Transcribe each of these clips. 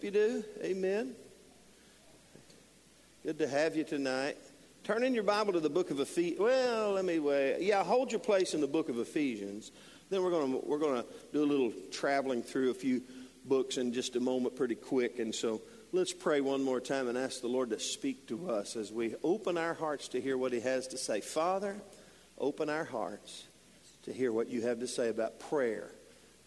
Hope you do. Amen. Good to have you tonight. Turn in your Bible to the book of Ephesians. Well, let me wait. Yeah, hold your place in the book of Ephesians. Then we're going to we're going to do a little traveling through a few books in just a moment, pretty quick. And so let's pray one more time and ask the Lord to speak to us as we open our hearts to hear what He has to say. Father, open our hearts to hear what you have to say about prayer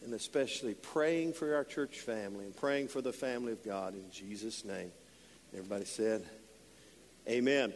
and especially praying for our church family and praying for the family of God in Jesus' name. Everybody said, Amen.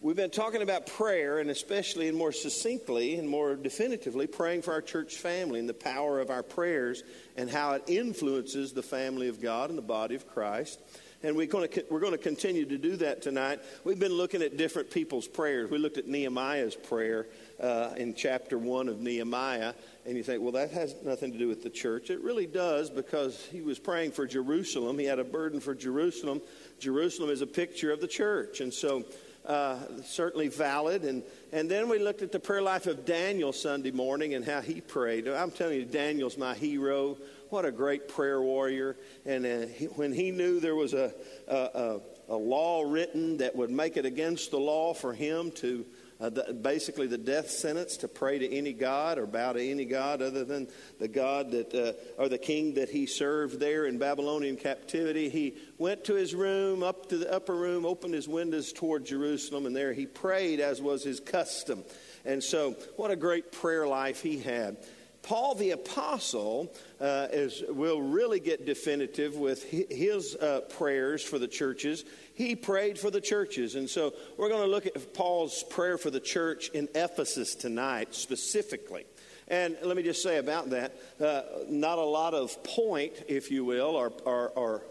We've been talking about prayer and especially and more succinctly and more definitively praying for our church family and the power of our prayers and how it influences the family of God and the body of Christ. And we're going, to, we're going to continue to do that tonight. We've been looking at different people's prayers. We looked at Nehemiah's prayer uh, in chapter 1 of Nehemiah. And you think, well, that has nothing to do with the church. It really does because he was praying for Jerusalem. He had a burden for Jerusalem. Jerusalem is a picture of the church. And so, uh, certainly valid. And, and then we looked at the prayer life of Daniel Sunday morning and how he prayed. I'm telling you, Daniel's my hero. What a great prayer warrior. And uh, he, when he knew there was a, a, a, a law written that would make it against the law for him to uh, the, basically the death sentence to pray to any god or bow to any god other than the god that uh, or the king that he served there in Babylonian captivity. He went to his room, up to the upper room, opened his windows toward Jerusalem, and there he prayed as was his custom. And so, what a great prayer life he had. Paul the Apostle uh, is, will really get definitive with his uh, prayers for the churches. He prayed for the churches. And so we're going to look at Paul's prayer for the church in Ephesus tonight specifically. And let me just say about that uh, not a lot of point, if you will, or, or, or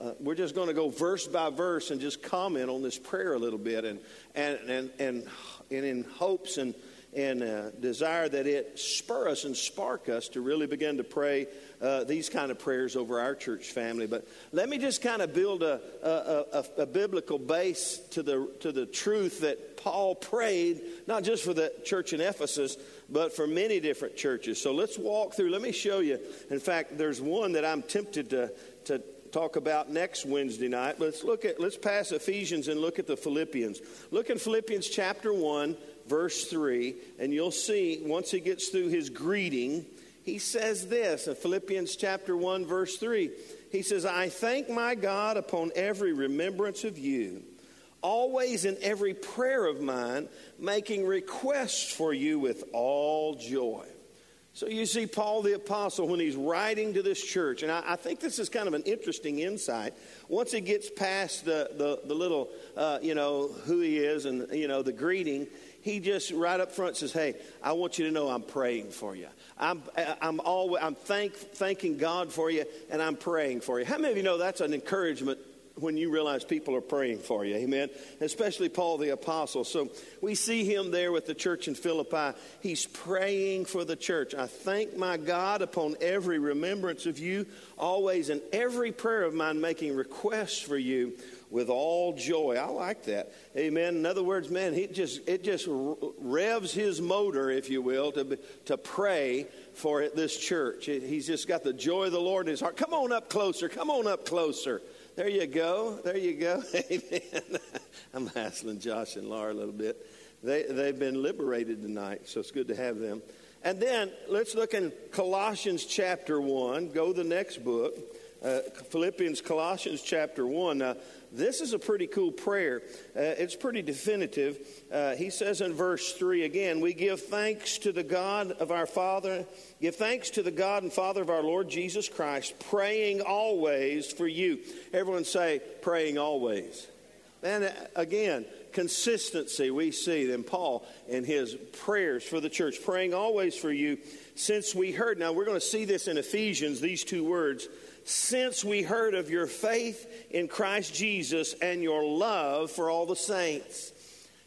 uh, we're just going to go verse by verse and just comment on this prayer a little bit and, and, and, and, and in hopes and and uh, desire that it spur us and spark us to really begin to pray uh, these kind of prayers over our church family. But let me just kind of build a, a, a, a, biblical base to the, to the truth that Paul prayed, not just for the church in Ephesus, but for many different churches. So let's walk through. Let me show you. In fact, there's one that I'm tempted to, to talk about next Wednesday night. Let's look at let's pass Ephesians and look at the Philippians. Look in Philippians chapter 1 verse 3, and you'll see once he gets through his greeting, he says this in Philippians chapter 1, verse 3. He says, I thank my God upon every remembrance of you, always in every prayer of mine, making requests for you with all joy. So you see, Paul the Apostle, when he's writing to this church, and I, I, think this is kind of an interesting insight. Once he gets past the, the, the little, uh, you know, who he is and, you know, the greeting, he just right up front says, "Hey, I want you to know I'm praying for you. I'm I'm always I'm thank, thanking God for you, and I'm praying for you." How many of you know that's an encouragement when you realize people are praying for you. Amen. Especially Paul the Apostle. So we see him there with the church in Philippi. He's praying for the church. I thank my God upon every remembrance of you, always in every prayer of mine, making requests for you with all joy. I like that. Amen. In other words, man, he just it just revs his motor, if you will, to to pray for this church. He's just got the joy of the Lord in his heart. Come on up closer. Come on up closer. There you go. There you go. Amen. I'm hassling Josh and Laura a little bit. They they've been liberated tonight, so it's good to have them. And then let's look in Colossians chapter 1. Go the next book. Uh, Philippians, Colossians chapter 1. Now, this is a pretty cool prayer. Uh, it's pretty definitive. Uh, he says in verse 3 again, We give thanks to the God of our Father, give thanks to the God and Father of our Lord Jesus Christ, praying always for you. Everyone say, praying always. And uh, again, consistency we see in Paul in his prayers for the church, praying always for you since we heard. Now, we're going to see this in Ephesians, these two words since we heard of your faith in Christ Jesus and your love for all the saints.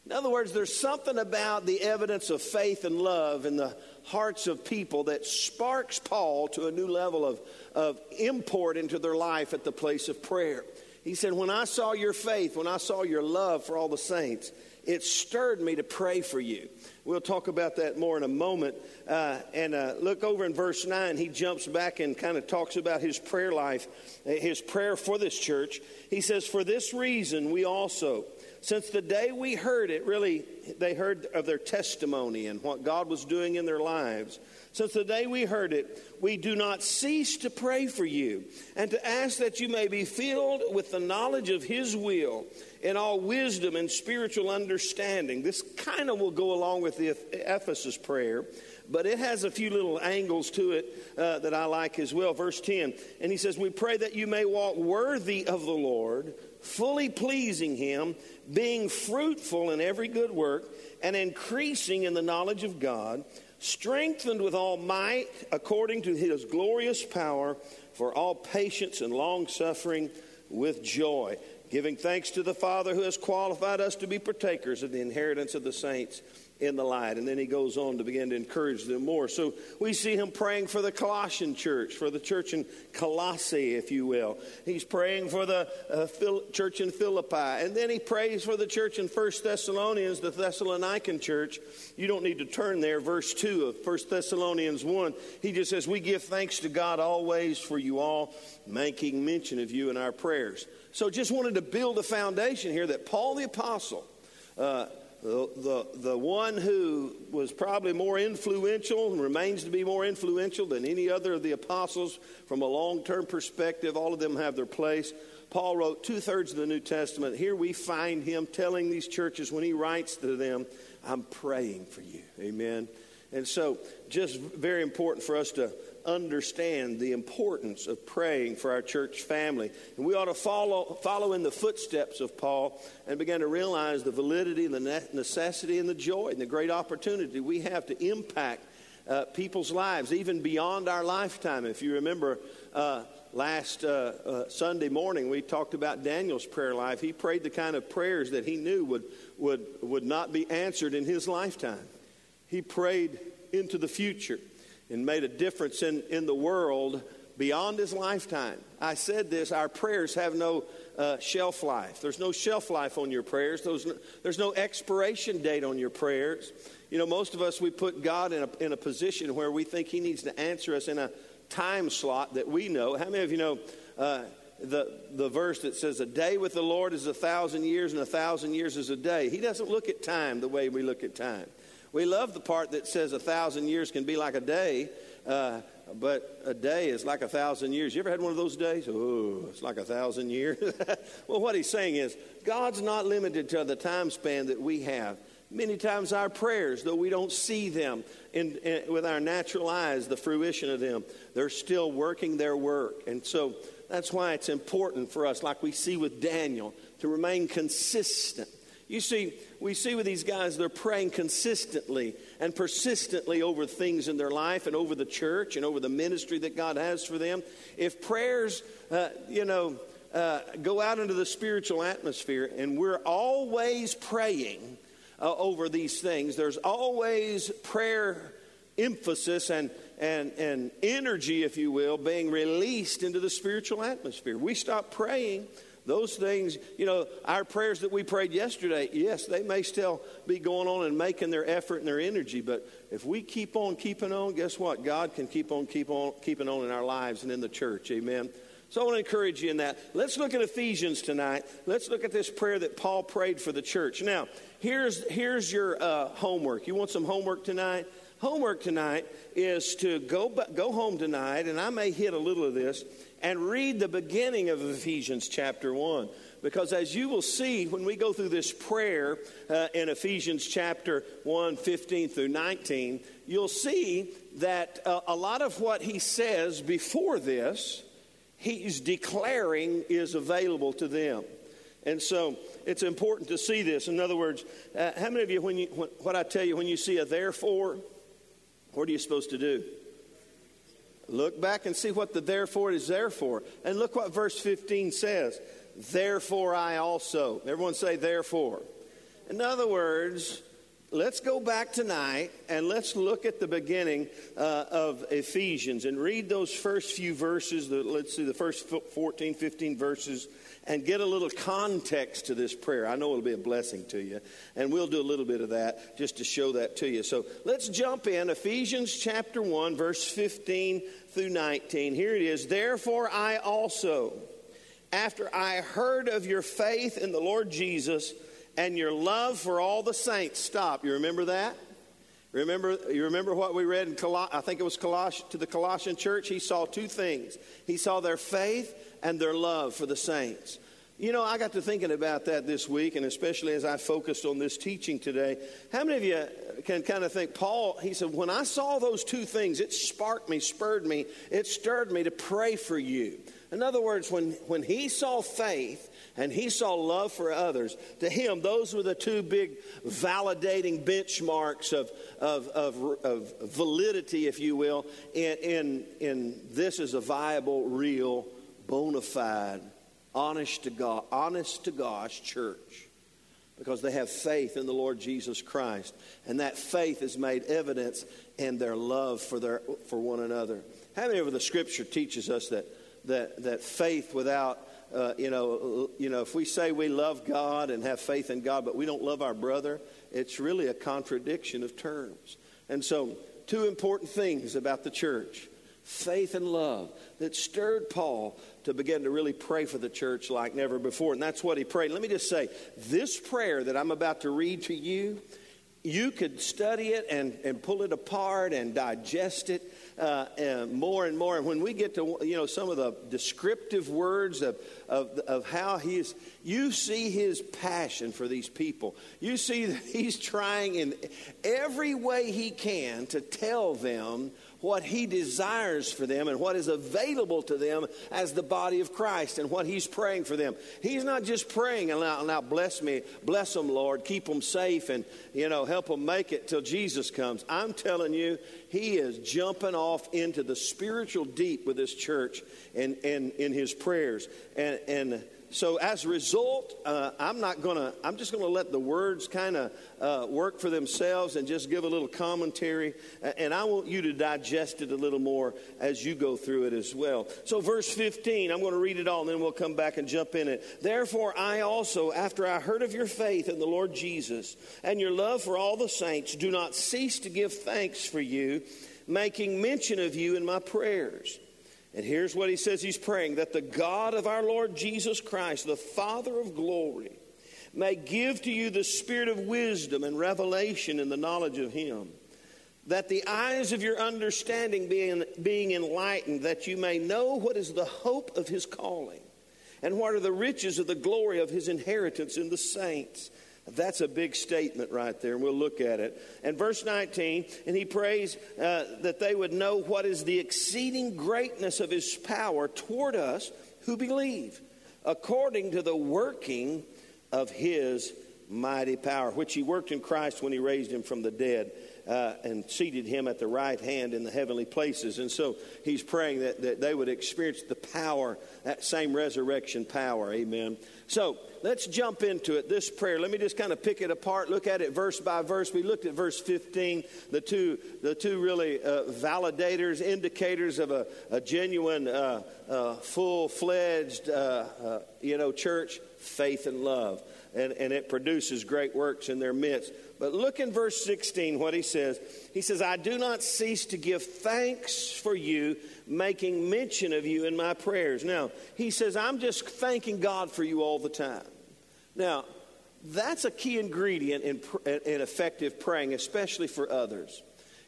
In other words, there's something about the evidence of faith and love in the hearts of people that sparks Paul to a new level of, of import into their life at the place of prayer. He said, When I saw your faith, when I saw your love for all the saints, it stirred me to pray for you. We'll talk about that more in a moment. Uh, and uh, look over in verse 9, he jumps back and kind of talks about his prayer life, uh, his prayer for this church. He says, For this reason, we also, since the day we heard it, really, they heard of their testimony and what God was doing in their lives. Since the day we heard it, we do not cease to pray for you and to ask that you may be filled with the knowledge of His will in all wisdom and spiritual understanding. This kind of will go along with the Ephesus prayer, but it has a few little angles to it uh, that I like as well. Verse 10, and he says, We pray that you may walk worthy of the Lord, fully pleasing Him, being fruitful in every good work, and increasing in the knowledge of God strengthened with all might according to his glorious power for all patience and long suffering with joy, giving thanks to the Father who has qualified us to be partakers of the inheritance of the saints in the light. And then he goes on to begin to encourage them more. So we see him praying for the Colossian church, for the church in Colossae, if you will. He's praying for the uh, Phil- church in Philippi. And then he prays for the church in First Thessalonians, the Thessalonican church. You don't need to turn there. Verse 2 of First Thessalonians 1. He just says, We give thanks to God always for you all, making mention of you in our prayers. So just wanted to build a foundation here that Paul the Apostle. Uh, the, the, the one who was probably more influential and remains to be more influential than any other of the apostles from a long term perspective, all of them have their place. Paul wrote two thirds of the New Testament. Here we find him telling these churches when he writes to them, I'm praying for you. Amen. And so, just very important for us to understand the importance of praying for our church family. And we ought to follow, follow in the footsteps of Paul and begin to realize the validity the necessity and the joy and the great opportunity we have to impact uh, people's lives, even beyond our lifetime. If you remember, uh, last uh, uh, Sunday morning, we talked about Daniel's prayer life. He prayed the kind of prayers that he knew would, would, would not be answered in his lifetime. He prayed into the future and made a difference in, in the world beyond his lifetime. I said this our prayers have no uh, shelf life. There's no shelf life on your prayers, no, there's no expiration date on your prayers. You know, most of us, we put God in a, in a position where we think he needs to answer us in a time slot that we know. How many of you know? Uh, the, the verse that says, A day with the Lord is a thousand years, and a thousand years is a day. He doesn't look at time the way we look at time. We love the part that says a thousand years can be like a day, uh, but a day is like a thousand years. You ever had one of those days? Oh, it's like a thousand years. well, what he's saying is God's not limited to the time span that we have. Many times our prayers, though we don't see them in, in, with our natural eyes, the fruition of them, they're still working their work. And so that's why it's important for us, like we see with Daniel, to remain consistent you see, we see with these guys, they're praying consistently and persistently over things in their life and over the church and over the ministry that God has for them. If prayers, uh, you know, uh, go out into the spiritual atmosphere and we're always praying uh, over these things, there's always prayer emphasis and, and, and energy, if you will, being released into the spiritual atmosphere. We stop praying those things, you know, our prayers that we prayed yesterday, yes, they may still be going on and making their effort and their energy, but if we keep on keeping on, guess what? God can keep on keep on keeping on in our lives and in the church. Amen. So I want to encourage you in that. Let's look at Ephesians tonight. Let's look at this prayer that Paul prayed for the church. Now, here's here's your uh, homework. You want some homework tonight? Homework tonight is to go go home tonight, and I may hit a little of this and read the beginning of Ephesians chapter 1. Because as you will see when we go through this prayer uh, in Ephesians chapter 1, 15 through 19, you'll see that uh, a lot of what he says before this, he's declaring is available to them. And so it's important to see this. In other words, uh, how many of you, when you, when, what I tell you, when you see a therefore, what are you supposed to do? Look back and see what the therefore is there for. And look what verse 15 says. Therefore I also. Everyone say therefore. In other words, let's go back tonight and let's look at the beginning uh, of Ephesians and read those first few verses. The, let's see, the first 14, 15 verses, and get a little context to this prayer. I know it'll be a blessing to you, and we'll do a little bit of that just to show that to you. So let's jump in. Ephesians chapter 1, verse 15 through 19. Here it is. Therefore, I also, after I heard of your faith in the Lord Jesus, and your love for all the saints. Stop. You remember that? Remember, you remember what we read in Coloss- I think it was Coloss- to the Colossian church? He saw two things. He saw their faith and their love for the saints. You know, I got to thinking about that this week, and especially as I focused on this teaching today. How many of you can kind of think, Paul, he said, when I saw those two things, it sparked me, spurred me, it stirred me to pray for you. In other words, when, when he saw faith and he saw love for others. To him, those were the two big validating benchmarks of, of, of, of validity, if you will, in, in, in this is a viable, real, bona fide, honest to God, honest to God's church. Because they have faith in the Lord Jesus Christ. And that faith is made evidence in their love for, their, for one another. How many of the scripture teaches us that, that, that faith without uh, you know, you know, if we say we love God and have faith in God, but we don't love our brother, it's really a contradiction of terms. And so, two important things about the church faith and love that stirred Paul to begin to really pray for the church like never before. And that's what he prayed. Let me just say this prayer that I'm about to read to you, you could study it and, and pull it apart and digest it uh, and more and more. And when we get to you know some of the descriptive words of, of, of how he is, you see his passion for these people. You see that he's trying in every way he can to tell them what he desires for them and what is available to them as the body of Christ and what he's praying for them. He's not just praying, and now, now bless me, bless them, Lord, keep them safe and, you know, help them make it till Jesus comes. I'm telling you, he is jumping off into the spiritual deep with this church and, and in his prayers. And, and so as a result, uh, I'm not to, I'm just going to let the words kind of uh, work for themselves and just give a little commentary. And I want you to digest it a little more as you go through it as well. So, verse 15, I'm going to read it all and then we'll come back and jump in it. Therefore, I also, after I heard of your faith in the Lord Jesus and your love for all the saints, do not cease to give thanks for you, making mention of you in my prayers and here's what he says he's praying that the God of our Lord Jesus Christ, the Father of glory, may give to you the spirit of wisdom and revelation in the knowledge of him, that the eyes of your understanding being, being enlightened, that you may know what is the hope of his calling, and what are the riches of the glory of his inheritance in the saints that's a big statement right there, and we'll look at it. And verse 19, and he prays uh, that they would know what is the exceeding greatness of his power toward us who believe, according to the working of his mighty power, which he worked in Christ when he raised him from the dead uh, and seated him at the right hand in the heavenly places. And so he's praying that, that they would experience the power, that same resurrection power. Amen. So let's jump into it. This prayer, let me just kind of pick it apart, look at it verse by verse. We looked at verse 15, the two, the two really uh, validators, indicators of a, a genuine, uh, uh, full fledged, uh, uh, you know, church faith and love. And, and it produces great works in their midst. But look in verse 16 what he says. He says, I do not cease to give thanks for you, making mention of you in my prayers. Now, he says, I'm just thanking God for you all the time. Now, that's a key ingredient in, in effective praying, especially for others.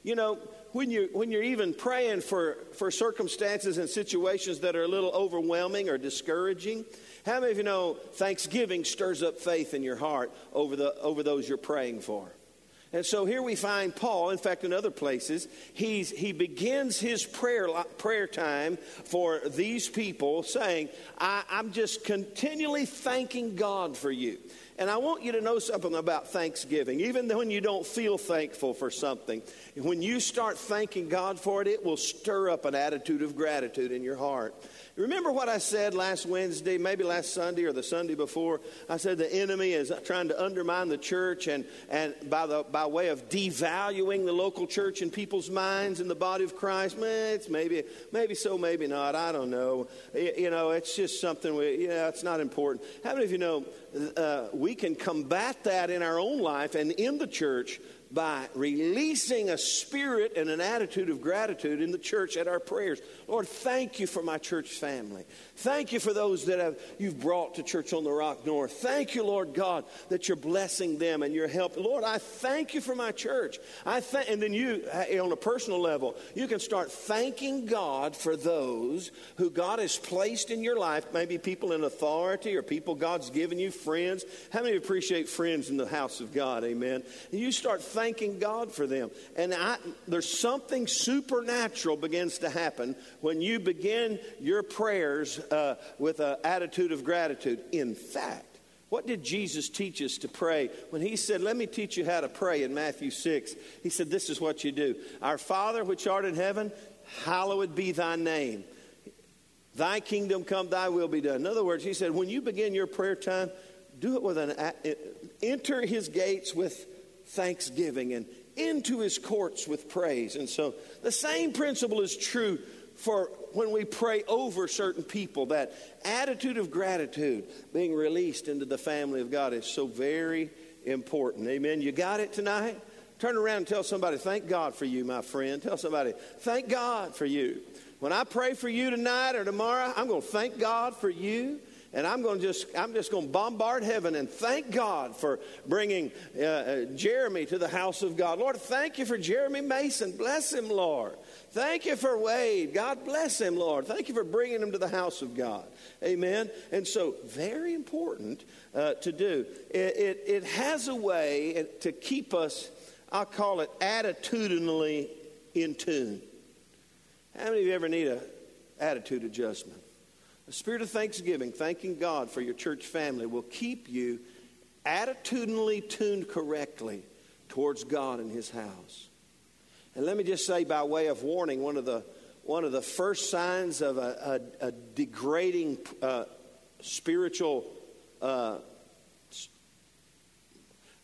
You know, when you're, when you're even praying for, for circumstances and situations that are a little overwhelming or discouraging, how many of you know thanksgiving stirs up faith in your heart over, the, over those you're praying for? And so here we find Paul, in fact, in other places, he's, he begins his prayer, prayer time for these people saying, I, I'm just continually thanking God for you. And I want you to know something about Thanksgiving. Even when you don't feel thankful for something, when you start thanking God for it, it will stir up an attitude of gratitude in your heart. Remember what I said last Wednesday, maybe last Sunday or the Sunday before? I said the enemy is trying to undermine the church and, and by, the, by way of devaluing the local church in people's minds in the body of Christ. Man, it's maybe, maybe so, maybe not. I don't know. You know, it's just something, we, yeah, it's not important. How many of you know uh, we can combat that in our own life and in the church by releasing a spirit and an attitude of gratitude in the church at our prayers. Lord, thank you for my church family. Thank you for those that have, you've brought to Church on the Rock North. Thank you, Lord God, that you're blessing them and you're helping. Lord, I thank you for my church. I th- and then you, eh, on a personal level, you can start thanking God for those who God has placed in your life, maybe people in authority or people God's given you, friends. How many appreciate friends in the house of God? Amen. And you start thanking thanking God for them. And I, there's something supernatural begins to happen when you begin your prayers uh, with an attitude of gratitude. In fact, what did Jesus teach us to pray when he said, Let me teach you how to pray in Matthew 6? He said, This is what you do Our Father which art in heaven, hallowed be thy name. Thy kingdom come, thy will be done. In other words, he said, When you begin your prayer time, do it with an enter his gates with thanksgiving and into his courts with praise. And so the same principle is true for when we pray over certain people. That attitude of gratitude being released into the family of God is so very important. Amen. You got it tonight? Turn around and tell somebody, thank God for you, my friend. Tell somebody, thank God for you. When I pray for you tonight or tomorrow, I'm going to thank God for you and I'm going to just I'm just going to bombard heaven and thank God for bringing uh, uh, Jeremy to the house of God. Lord, thank you for Jeremy Mason. Bless him, Lord. Thank you for Wade. God bless him, Lord. Thank you for bringing him to the house of God. Amen. And so, very important uh, to do. It, it, it has a way to keep us. I'll call it attitudinally in tune. How many of you ever need a attitude adjustment? A spirit of thanksgiving, thanking God for your church family, will keep you attitudinally tuned correctly towards God and His house. And let me just say, by way of warning, one of the one of the first signs of a, a, a degrading uh, spiritual uh,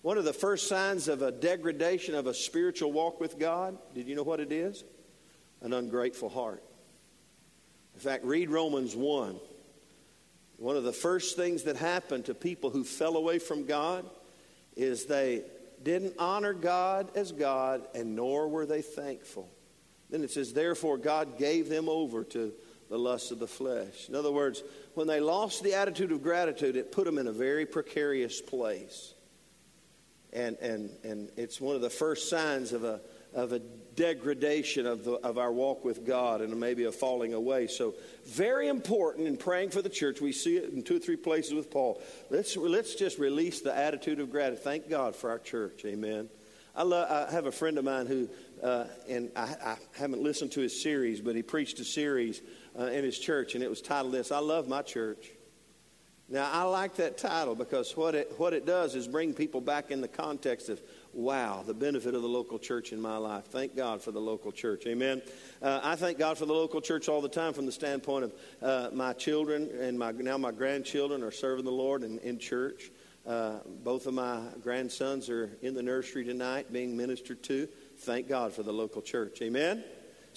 one of the first signs of a degradation of a spiritual walk with God, did you know what it is? An ungrateful heart. In fact, read Romans 1. One of the first things that happened to people who fell away from God is they didn't honor God as God, and nor were they thankful. Then it says, Therefore, God gave them over to the lust of the flesh. In other words, when they lost the attitude of gratitude, it put them in a very precarious place. And, and, and it's one of the first signs of a, of a degradation of, the, of our walk with God and maybe a falling away. So, very important in praying for the church. We see it in two or three places with Paul. Let's, let's just release the attitude of gratitude. Thank God for our church. Amen. I, love, I have a friend of mine who, uh, and I, I, haven't listened to his series, but he preached a series uh, in his church, and it was titled this I Love My Church. Now, I like that title because what it, what it does is bring people back in the context of wow, the benefit of the local church in my life. Thank God for the local church. Amen. Uh, I thank God for the local church all the time from the standpoint of uh, my children and my, now my grandchildren are serving the Lord in, in church. Uh, both of my grandsons are in the nursery tonight being ministered to. Thank God for the local church. Amen.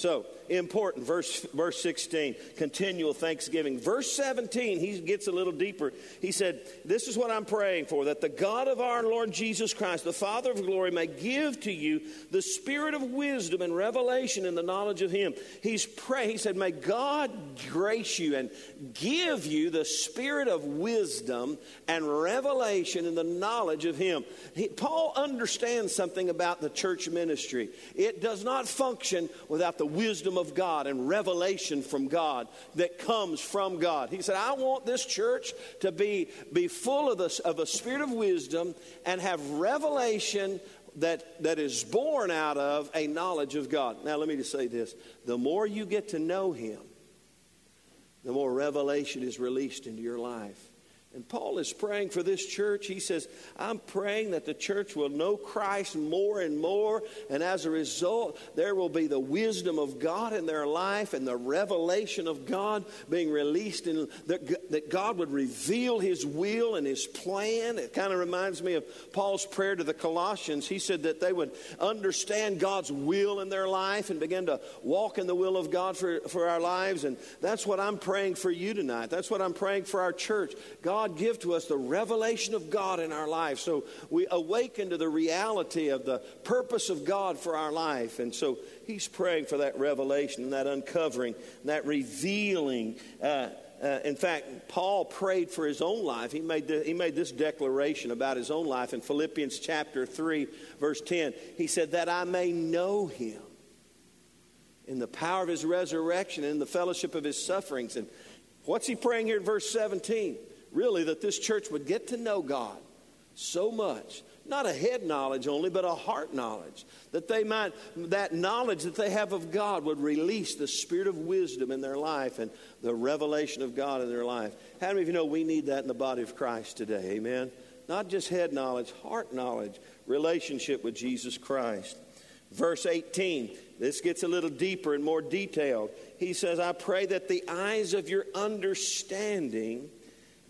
So, important. Verse, verse 16, continual thanksgiving. Verse 17, he gets a little deeper. He said, This is what I'm praying for that the God of our Lord Jesus Christ, the Father of glory, may give to you the spirit of wisdom and revelation in the knowledge of Him. He's praying, he said, May God grace you and give you the spirit of wisdom and revelation in the knowledge of Him. He, Paul understands something about the church ministry. It does not function without the wisdom of God and revelation from God that comes from God. He said, I want this church to be, be full of, this, of a spirit of wisdom and have revelation that, that is born out of a knowledge of God. Now, let me just say this the more you get to know Him, the more revelation is released into your life. And Paul is praying for this church. He says, I'm praying that the church will know Christ more and more. And as a result, there will be the wisdom of God in their life and the revelation of God being released. and that, God would reveal his will and his plan. It kind of reminds me of Paul's prayer to the Colossians. He said that they would understand God's will in their life and begin to walk in the will of God for, for our lives. And that's what I'm praying for you tonight. That's what I'm praying for our church. God God give to us the revelation of God in our life. So we awaken to the reality of the purpose of God for our life. And so he's praying for that revelation and that uncovering, and that revealing. Uh, uh, in fact, Paul prayed for his own life. He made, the, he made this declaration about his own life in Philippians chapter 3, verse 10. He said, That I may know him in the power of his resurrection and in the fellowship of his sufferings. And what's he praying here in verse 17? Really that this church would get to know God so much. Not a head knowledge only but a heart knowledge. That they might that knowledge that they have of god would release the spirit of wisdom in their life and the revelation of god in their life. How many of you know we need that in the body of christ today? Amen? Not just head knowledge heart knowledge relationship with jesus christ. Verse 18 this gets a little deeper and more detailed. He says i pray that the eyes of your understanding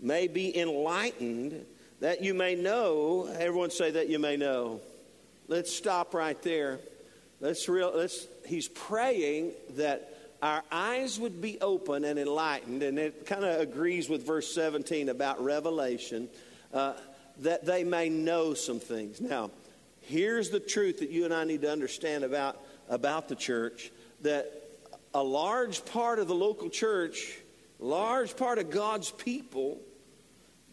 may be enlightened, that you may know. Everyone say that you may know. Let's stop right there. Let's real. Let's. He's praying that our eyes would be open and enlightened, and it kind of agrees with verse 17 about revelation, uh, that they may know some things. Now, here's the truth that you and I need to understand about about the church: that a large part of the local church, large part of God's people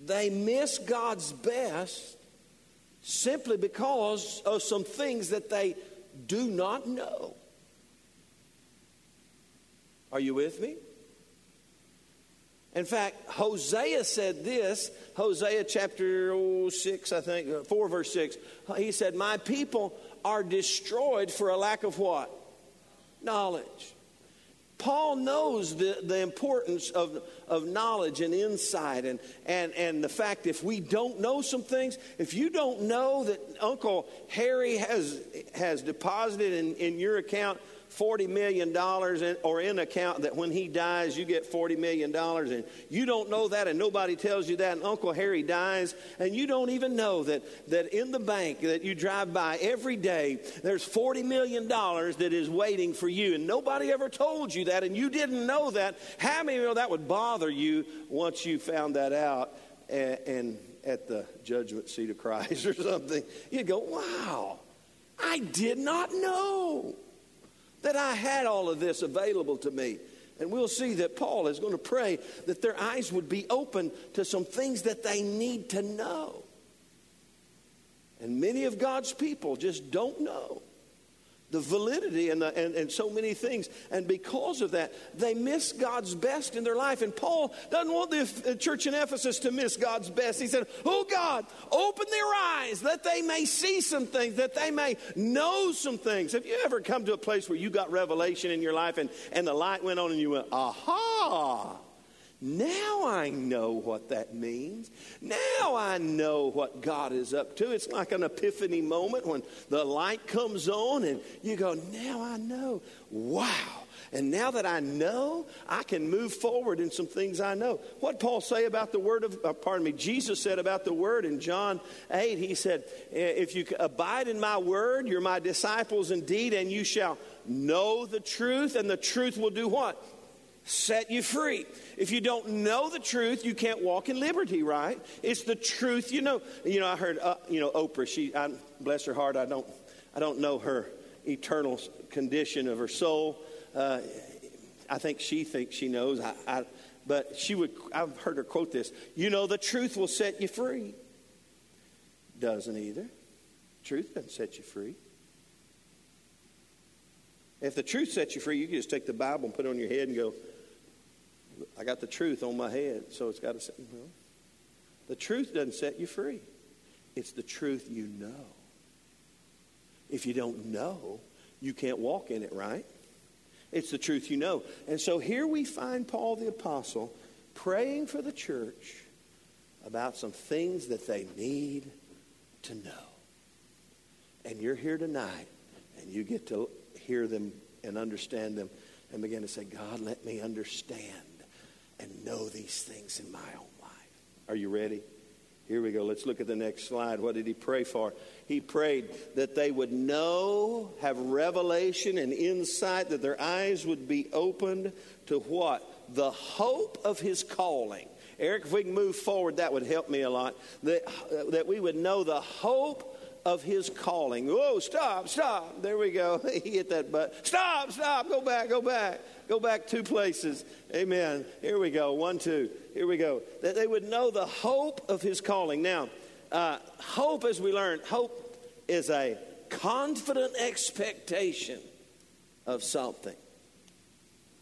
they miss God's best simply because of some things that they do not know. Are you with me? In fact, Hosea said this, Hosea chapter 6, I think, uh, 4 verse 6. He said, My people are destroyed for a lack of what? Knowledge. Paul knows the, the importance of, of knowledge and insight and, and, and the fact if we don't know some things, if you don't know that Uncle Harry has, has deposited in, in your account $40 million in, or in account that when he dies, you get $40 million. And you don't know that, and nobody tells you that, and Uncle Harry dies, and you don't even know that, that in the bank that you drive by every day, there's $40 million that is waiting for you, and nobody ever told you that, and you didn't know that. How many of know that would bother you once you found that out and, and at the judgment seat of Christ or something? You'd go, wow, I did not know that I had all of this available to me. And we'll see that Paul is going to pray that their eyes would be open to some things that they need to know. And many of God's people just don't know the validity and, the, and, and so many things. And because of that, they miss God's best in their life. And Paul doesn't want the uh, church in Ephesus to miss God's best. He said, Oh God, open their eyes that they may see some things, that they may know some things. Have you ever come to a place where you got revelation in your life and, and the light went on and you went, Aha! Now I know what that means. Now I know what God is up to. It's like an epiphany moment when the light comes on and you go, Now I know. Wow. And now that I know, I can move forward in some things I know. What Paul say about the word of, uh, pardon me, Jesus said about the word in John 8, he said, If you abide in my word, you're my disciples indeed, and you shall know the truth, and the truth will do what? set you free. If you don't know the truth, you can't walk in liberty, right? It's the truth. You know, you know. I heard, uh, you know, Oprah. She, I, bless her heart. I don't, I don't know her eternal condition of her soul. Uh, I think she thinks she knows. I, I, but she would. I've heard her quote this. You know, the truth will set you free. Doesn't either. Truth doesn't set you free. If the truth sets you free, you can just take the Bible and put it on your head and go, I got the truth on my head, so it's got to set. The truth doesn't set you free. It's the truth you know. If you don't know, you can't walk in it, right? It's the truth you know. And so here we find Paul the Apostle praying for the church about some things that they need to know. And you're here tonight, and you get to hear them and understand them and begin to say, God, let me understand and know these things in my own life. Are you ready? Here we go. Let's look at the next slide. What did he pray for? He prayed that they would know, have revelation and insight, that their eyes would be opened to what? The hope of his calling. Eric, if we can move forward, that would help me a lot. That, that we would know the hope of his calling. Whoa, stop, stop. There we go. he hit that button. Stop, stop. Go back, go back. Go back two places. Amen. Here we go. One, two. Here we go. That they would know the hope of his calling. Now, uh, hope, as we learned, hope is a confident expectation of something.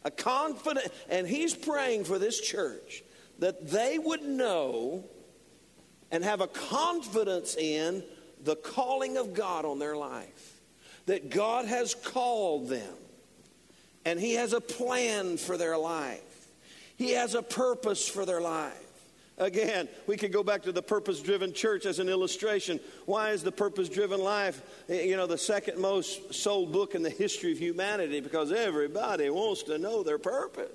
A confident, and he's praying for this church that they would know and have a confidence in the calling of God on their life. That God has called them and He has a plan for their life, He has a purpose for their life. Again, we could go back to the purpose driven church as an illustration. Why is the purpose driven life, you know, the second most sold book in the history of humanity? Because everybody wants to know their purpose.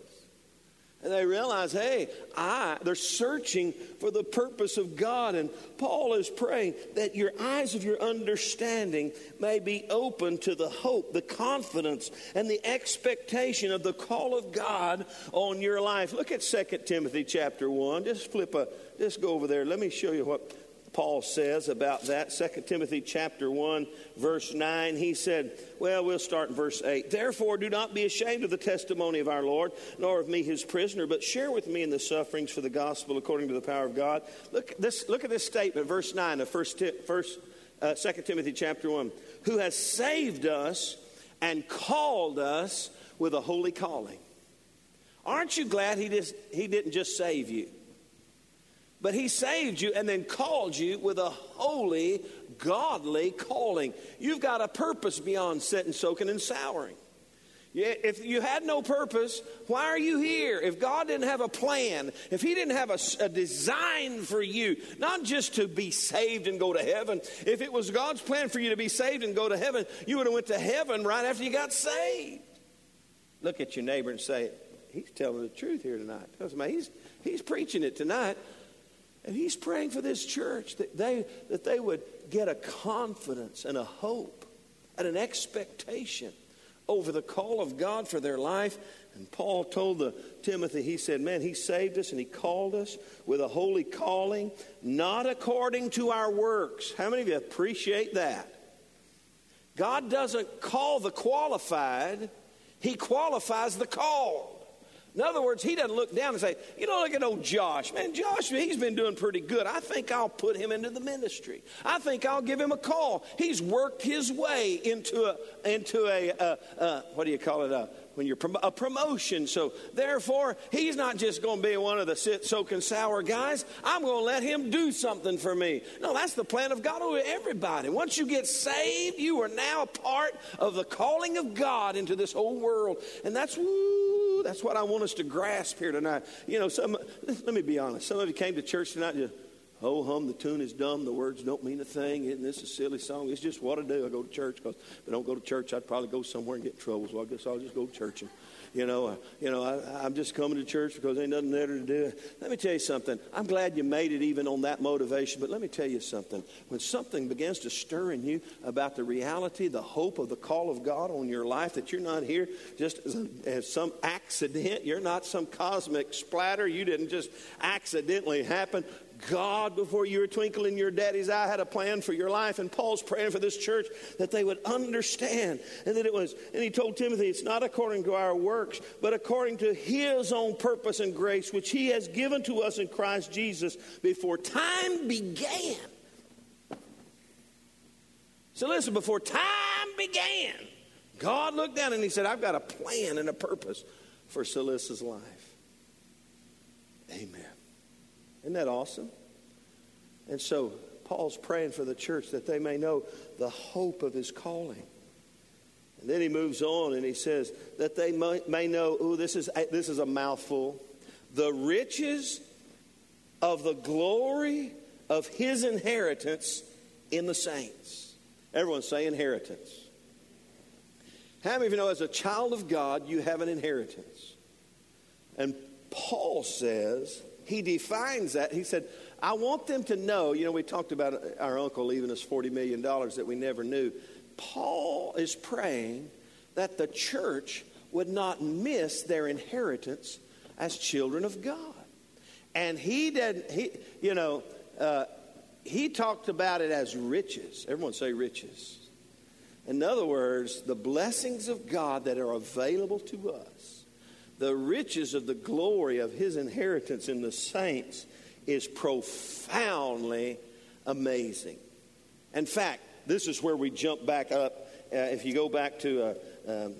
And they realize, hey, I, they're searching for the purpose of God. And Paul is praying that your eyes of your understanding may be open to the hope, the confidence, and the expectation of the call of God on your life. Look at 2 Timothy chapter 1. Just flip a, just go over there. Let me show you what Paul says about that. 2 Timothy chapter 1, verse 9, he said, well, we'll start in verse 8. Therefore, do not be ashamed of the testimony of our Lord, nor of me his prisoner, but share with me in the sufferings for the gospel according to the power of God. Look, this, look at this statement, verse 9 of first, first, uh, 2 Timothy chapter 1. Who has saved us and called us with a holy calling. Aren't you glad he, just, he didn't just save you? But he saved you and then called you with a holy, godly calling. You've got a purpose beyond sitting, soaking, and souring. If you had no purpose, why are you here? If God didn't have a plan, if He didn't have a, a, design for you, not just to be saved and go to heaven, if it was God's plan for you to be saved and go to heaven, you would have went to heaven right after you got saved. Look at your neighbor and say, "He's telling the truth here tonight." He's he's preaching it tonight. And he's praying for this church that they, that they would get a confidence and a hope and an expectation over the call of God for their life. And Paul told the Timothy, he said, Man, he saved us and he called us with a holy calling, not according to our works. How many of you appreciate that? God doesn't call the qualified, he qualifies the called. In other words, he doesn't look down and say, you know, look at old Josh. Man, Josh, he's been doing pretty good. I think I'll put him into the ministry. I think I'll give him a call. He's worked his way into a, into a, uh, uh, what do you call it, a, when you're prom- a promotion. So therefore, he's not just going to be one of the sit, soak, and sour guys. I'm going to let him do something for me. No, that's the plan of God over everybody. Once you get saved, you are now a part of the calling of God into this whole world. And that's, woo, that's what I want us to grasp here tonight. You know, some, let me be honest. Some of you came to church tonight Oh, hum, the tune is dumb. The words don't mean a thing. Isn't this a silly song? It's just what I do. I go to church because if I don't go to church, I'd probably go somewhere and get in trouble. So I guess I'll just go to church. And, you know, uh, you know I, am just coming to church because ain't nothing better to do. Let me tell you something. I'm glad you made it even on that motivation. But let me tell you something. When something begins to stir in you about the reality, the hope of the call of God on your life, that you're not here just as, a, as some accident. You're not some cosmic splatter. You didn't just accidentally happen. God, before you were twinkling your daddy's eye, had a plan for your life. And Paul's praying for this church that they would understand. And that it was, and he told Timothy, it's not according to our works, but according to his own purpose and grace, which he has given to us in Christ Jesus before time began. So listen, before time began, God looked down and he said, I've got a plan and a purpose for Salissa's life. Amen. Isn't that awesome? And so Paul's praying for the church that they may know the hope of his calling. And then he moves on and he says that they may, may know, oh, this is, this is a mouthful, the riches of the glory of his inheritance in the saints. Everyone say inheritance. How many of you know as a child of God, you have an inheritance? And Paul says, he defines that. He said, I want them to know, you know, we talked about our uncle leaving us $40 million that we never knew. Paul is praying that the church would not miss their inheritance as children of God. And he did, he, you know, uh, he talked about it as riches. Everyone say riches. In other words, the blessings of God that are available to us, the riches of the glory of his inheritance in the saints is profoundly amazing. In fact, this is where we jump back up. Uh, if you go back to uh, um,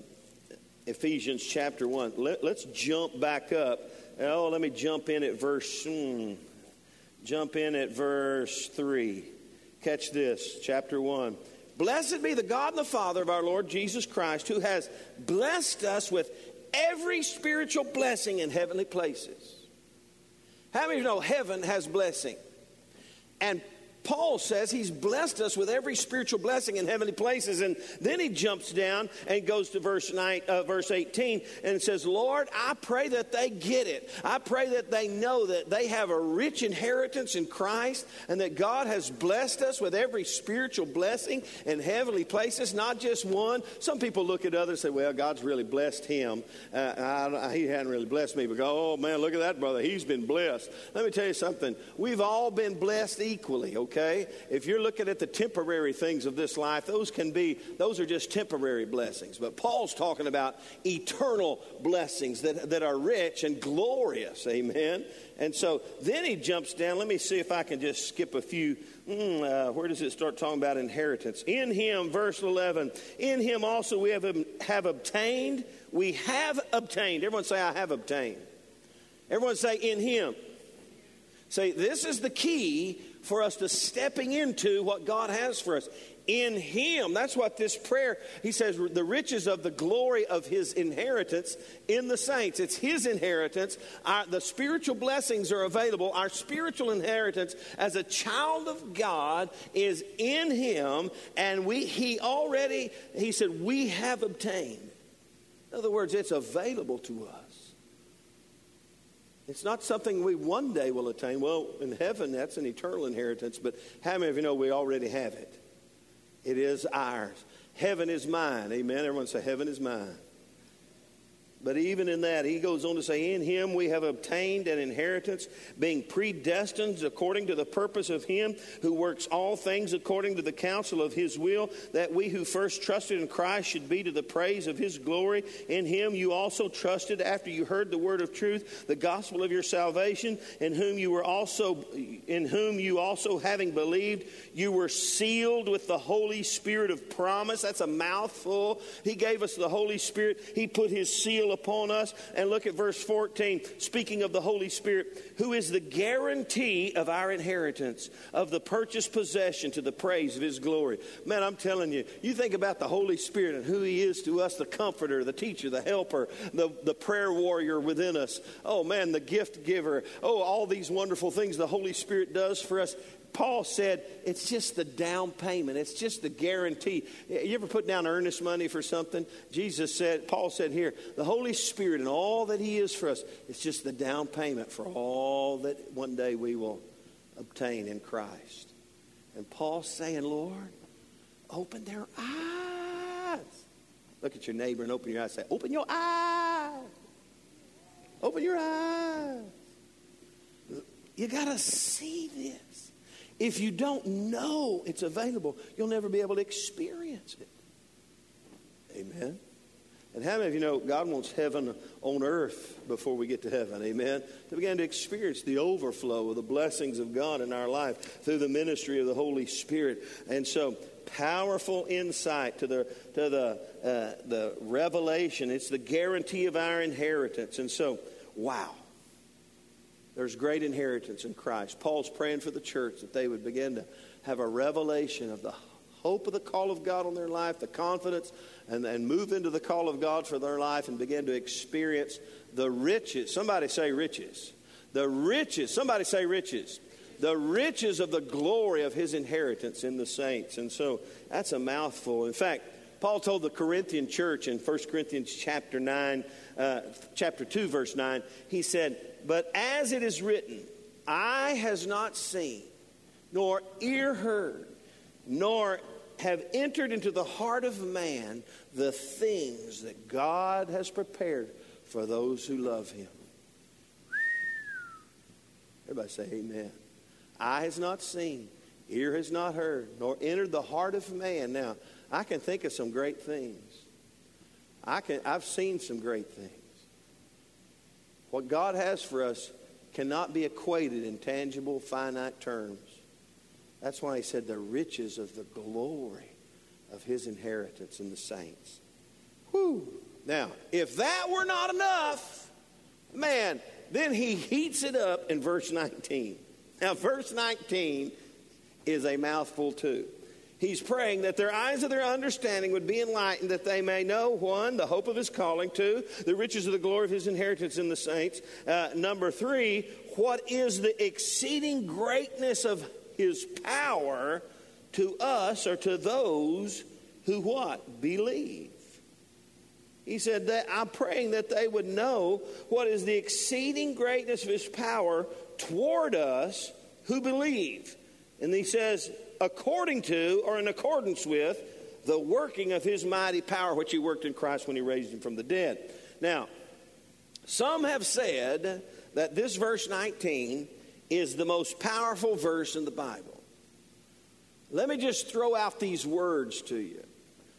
Ephesians chapter 1, let, us jump back up. Oh, let me jump in at verse. Hmm, jump in at verse 3. Catch this, chapter 1. Blessed be the God and the Father of our Lord Jesus Christ, who has blessed us with every spiritual blessing in heavenly places. How many of you know heaven has blessing? And Paul says he's blessed us with every spiritual blessing in heavenly places. And then he jumps down and goes to verse, nine, uh, verse 18 and says, Lord, I pray that they get it. I pray that they know that they have a rich inheritance in Christ and that God has blessed us with every spiritual blessing in heavenly places, not just one. Some people look at others and say, well, God's really blessed him. Uh, I, he hadn't really blessed me. But go, oh, man, look at that brother. He's been blessed. Let me tell you something. We've all been blessed equally, okay? Okay? If you're looking at the temporary things of this life, those can be, those are just temporary blessings. But Paul's talking about eternal blessings that, that are rich and glorious, amen? And so then he jumps down. Let me see if I can just skip a few. Mm, uh, where does it start talking about inheritance? In him, verse 11, in him also we have, have obtained, we have obtained. Everyone say, I have obtained. Everyone say, in him. Say, this is the key for us to stepping into what God has for us. In Him, that's what this prayer, he says, the riches of the glory of His inheritance in the saints. It's His inheritance. Our, the spiritual blessings are available. Our spiritual inheritance as a child of God is in Him, and we, He already, He said, we have obtained. In other words, it's available to us. It's not something we one day will attain. Well, in heaven, that's an eternal inheritance, but how many of you know we already have it? It is ours. Heaven is mine. Amen. Everyone say, Heaven is mine. But even in that, he goes on to say, In him we have obtained an inheritance, being predestined according to the purpose of him who works all things according to the counsel of his will, that we who first trusted in Christ should be to the praise of his glory. In him you also trusted after you heard the word of truth, the gospel of your salvation, in whom you were also in whom you also having believed, you were sealed with the Holy Spirit of promise. That's a mouthful. He gave us the Holy Spirit. He put his seal upon us. And look at verse 14, speaking of the Holy Spirit, who is the guarantee of our inheritance, of the purchased possession to the praise of his glory. Man, I'm telling you, you think about the Holy Spirit and who he is to us the comforter, the teacher, the helper, the, the prayer warrior within us. Oh, man, the gift giver. Oh, all these wonderful things the Holy Spirit does for us. Paul said it's just the down payment. It's just the guarantee. You ever put down earnest money for something? Jesus said, Paul said here, the Holy Spirit and all that He is for us, it's just the down payment for all that one day we will obtain in Christ. And Paul's saying, Lord, open their eyes. Look at your neighbor and open your eyes. Say, open your eyes. Open your eyes. You got to see this. If you don't know it's available, you'll never be able to experience it. Amen. And how many of you know God wants heaven on earth before we get to heaven? Amen. To begin to experience the overflow of the blessings of God in our life through the ministry of the Holy Spirit. And so, powerful insight to the to the uh, the revelation. It's the guarantee of our inheritance. And so, wow. There's great inheritance in Christ. Paul's praying for the church that they would begin to have a revelation of the hope of the call of God on their life, the confidence, and, and move into the call of God for their life and begin to experience the riches. Somebody say riches. The riches, somebody say riches. The riches of the glory of his inheritance in the saints. And so that's a mouthful. In fact, Paul told the Corinthian church in 1 Corinthians chapter 9, uh, chapter 2, verse 9, he said, But as it is written, eye has not seen, nor ear heard, nor have entered into the heart of man the things that God has prepared for those who love him. Everybody say amen. Eye has not seen, ear has not heard, nor entered the heart of man. Now, I can think of some great things. I can, I've seen some great things. What God has for us cannot be equated in tangible, finite terms. That's why he said the riches of the glory of his inheritance in the saints. Whew. Now, if that were not enough, man, then he heats it up in verse 19. Now, verse 19 is a mouthful too. He's praying that their eyes of their understanding would be enlightened, that they may know, one, the hope of his calling, two, the riches of the glory of his inheritance in the saints, uh, number three, what is the exceeding greatness of his power to us or to those who what? Believe. He said that I'm praying that they would know what is the exceeding greatness of his power toward us who believe. And he says, according to or in accordance with the working of his mighty power, which he worked in Christ when he raised him from the dead. Now, some have said that this verse 19 is the most powerful verse in the Bible. Let me just throw out these words to you.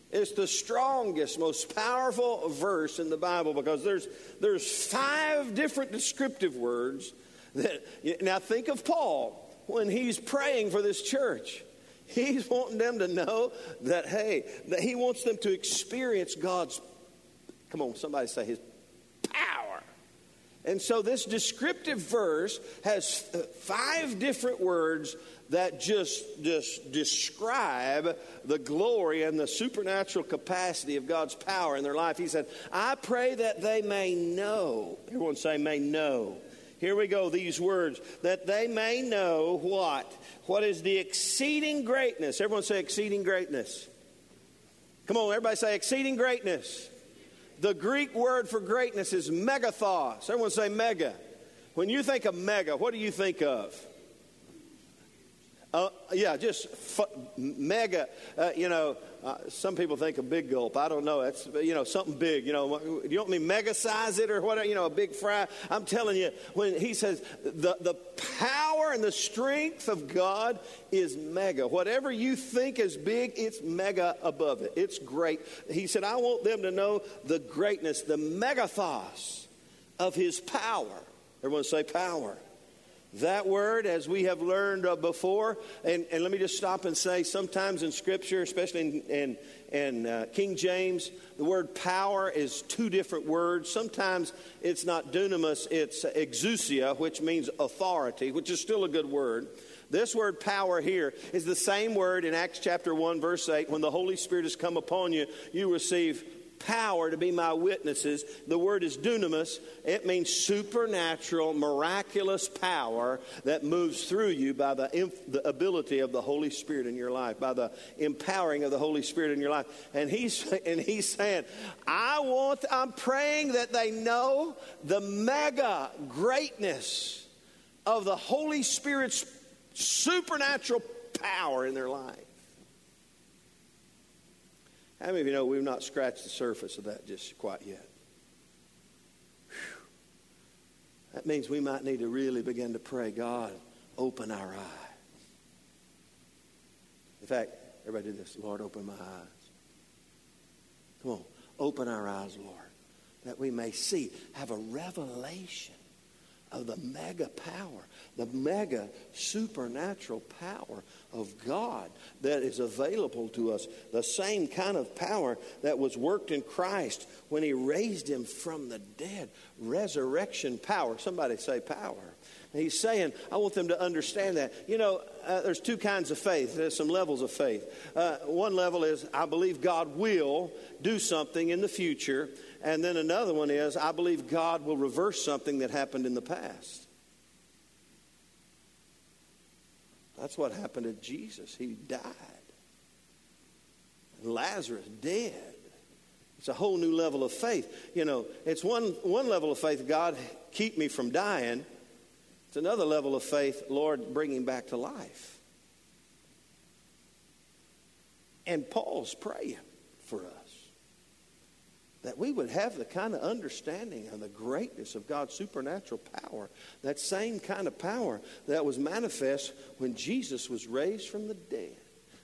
It's the strongest, most powerful verse in the Bible because there's, there's five different descriptive words that. Now, think of Paul when he's praying for this church. He's wanting them to know that, hey, that he wants them to experience God's, come on, somebody say his power. and so this descriptive verse has uh, five different words that just, just describe the glory and the supernatural capacity of God's power in their life. He said, I pray that they may know. Everyone say, may know. Here we go, these words. That they may know what? What is the exceeding greatness? Everyone say, exceeding greatness. Come on, everybody say, exceeding greatness the Greek word for greatness is megethos. Everyone say mega. When you think of mega, what do you think of? Uh, yeah, just f- mega. Uh, you know, uh, some people think a big gulp. I don't know. It's you know something big. You know, you want me mega size it or whatever? You know, a big fry. I'm telling you, when he says the the power and the strength of God is mega. Whatever you think is big, it's mega above it. It's great. He said, I want them to know the greatness, the megethos of His power. Everyone say power. That word, as we have learned uh, before, and, and let me just stop and say sometimes in Scripture, especially in, in, in uh, King James, the word power is two different words. Sometimes it's not dunamis, it's exousia, which means authority, which is still a good word. This word power here is the same word in Acts chapter 1, verse 8. When the Holy Spirit has come upon you, you receive power to be my witnesses. The word is dunamis. It means supernatural, miraculous power that moves through you by the, inf- the ability of the Holy Spirit in your life, by the empowering of the Holy Spirit in your life. And he's, and he's saying, I want, I'm praying that they know the mega greatness of the Holy Spirit's supernatural power in their life. How many of you know we've not scratched the surface of that just quite yet? Whew. That means we might need to really begin to pray, God, open our eyes. In fact, everybody do this. Lord, open my eyes. Come on, open our eyes, Lord, that we may see, have a revelation of the mega power, the mega supernatural power of God that is available to us. The same kind of power that was worked in Christ when he raised him from the dead. Resurrection power. Somebody say power. he's saying, I want them to understand that. You know, uh, there's two kinds of faith. There's some levels of faith. Uh, one level is, I believe God will do something in the future. And then another one is I believe God will reverse something that happened in the past. That's what happened to Jesus. He died. Lazarus dead. It's a whole new level of faith. You know, it's one, one level of faith, God, keep me from dying. It's another level of faith, Lord, bring him back to life. And Paul's praying that we would have the kind of understanding of the greatness of God's supernatural power, that same kind of power that was manifest when Jesus was raised from the dead.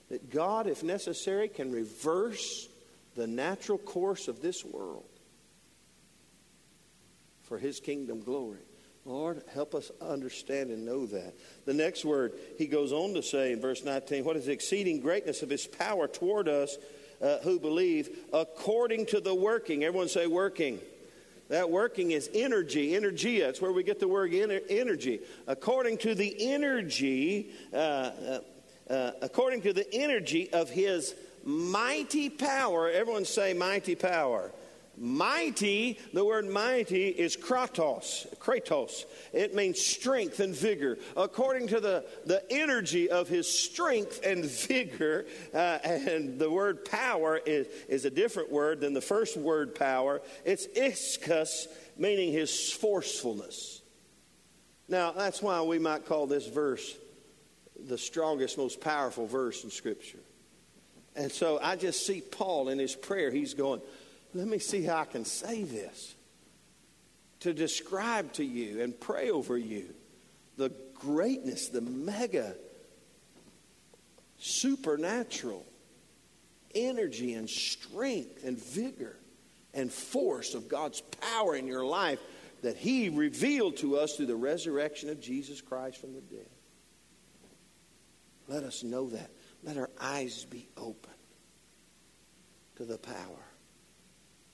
That God, if necessary, can reverse the natural course of this world for his kingdom glory. Lord, help us understand and know that. The next word, he goes on to say in verse 19, what is the exceeding greatness of his power toward us uh, who believe according to the working. Everyone say working. That working is energy, energia. That's where we get the word energy. According to the energy, uh, uh, uh, according to the energy of his mighty power. Everyone say mighty power. Mighty, the word mighty is kratos, kratos. It means strength and vigor. According to the, the energy of his strength and vigor, uh, and the word power is, is a different word than the first word power. It's ischus, meaning his forcefulness. Now, that's why we might call this verse the strongest, most powerful verse in Scripture. And so I just see Paul in his prayer. He's going, let me see how I can say this to describe to you and pray over you the greatness, the mega supernatural energy and strength and vigor and force of God's power in your life that He revealed to us through the resurrection of Jesus Christ from the dead. Let us know that. Let our eyes be open to the power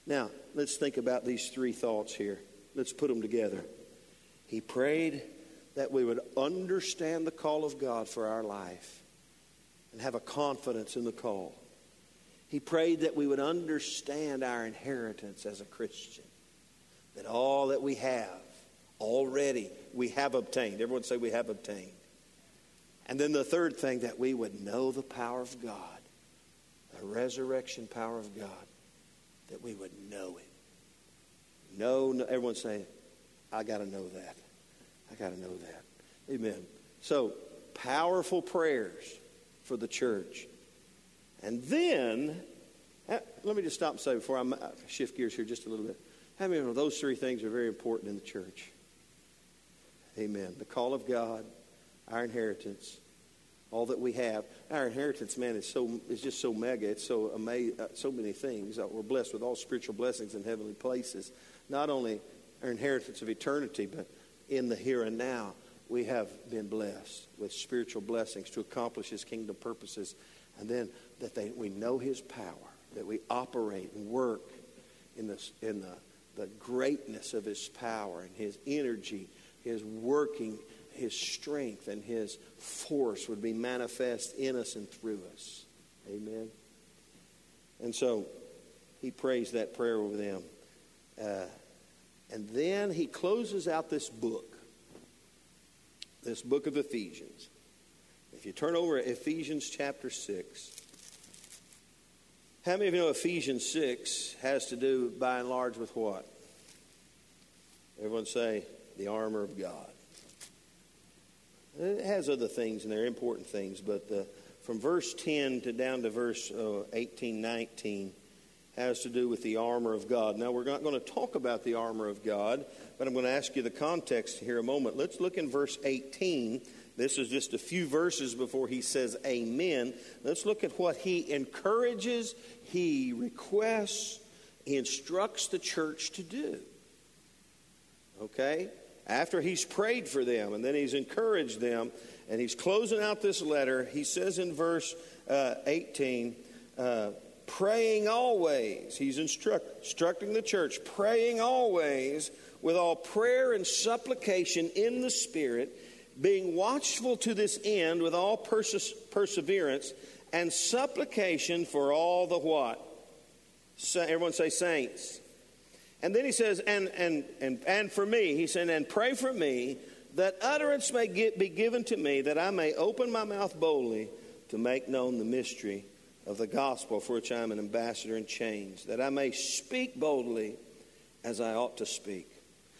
now, let's think about these three thoughts here. Let's put them together. He prayed that we would understand the call of God for our life and have a confidence in the call. He prayed that we would understand our inheritance as a Christian, that all that we have already we have obtained. Everyone say we have obtained. And then the third thing, that we would know the power of God, the resurrection power of God that we would know it. Know, know everyone say, I got to know that. I got to know that. Amen. So, powerful prayers for the church. And then, uh, let me just stop and say before I shift gears here just a little bit. How many of those three things are very important in the church? Amen. The call of God, our inheritance, all that we have. Our inheritance, man, is so is just so mega. It's so amazing, uh, so many things. Uh, we're blessed with all spiritual blessings in heavenly places. Not only our inheritance of eternity, but in the here and now, we have been blessed with spiritual blessings to accomplish His kingdom purposes, and then that they, we know His power, that we operate and work in the in the the greatness of His power and His energy, His working his strength and his force would be manifest in us and through us. Amen. And so he prays that prayer over them. Uh, and then he closes out this book, this book of Ephesians. If you turn over Ephesians chapter 6, how many of you know Ephesians 6 has to do by and large with what? Everyone say, the armor of God. It has other things and they're important things, but from verse 10 to down to verse uh, 18, 19 has to do with the armor of God. Now, we're not going to talk about the armor of God, but I'm going to ask you the context here a moment. Let's look in verse 18. This is just a few verses before he says amen. Let's look at what he encourages, he requests, he instructs the church to do. Okay? After he's prayed for them and then he's encouraged them and he's closing out this letter, he says in verse uh, 18, uh, praying always. He's instruct, instructing the church, praying always with all prayer and supplication in the Spirit, being watchful to this end with all perse- perseverance and supplication for all the what? Everyone say saints and then he says, and, and, and, and for me, he said, and pray for me that utterance may get, be given to me, that I may open my mouth boldly to make known the mystery of the gospel for which I am an ambassador in chains, that I may speak boldly as I ought to speak.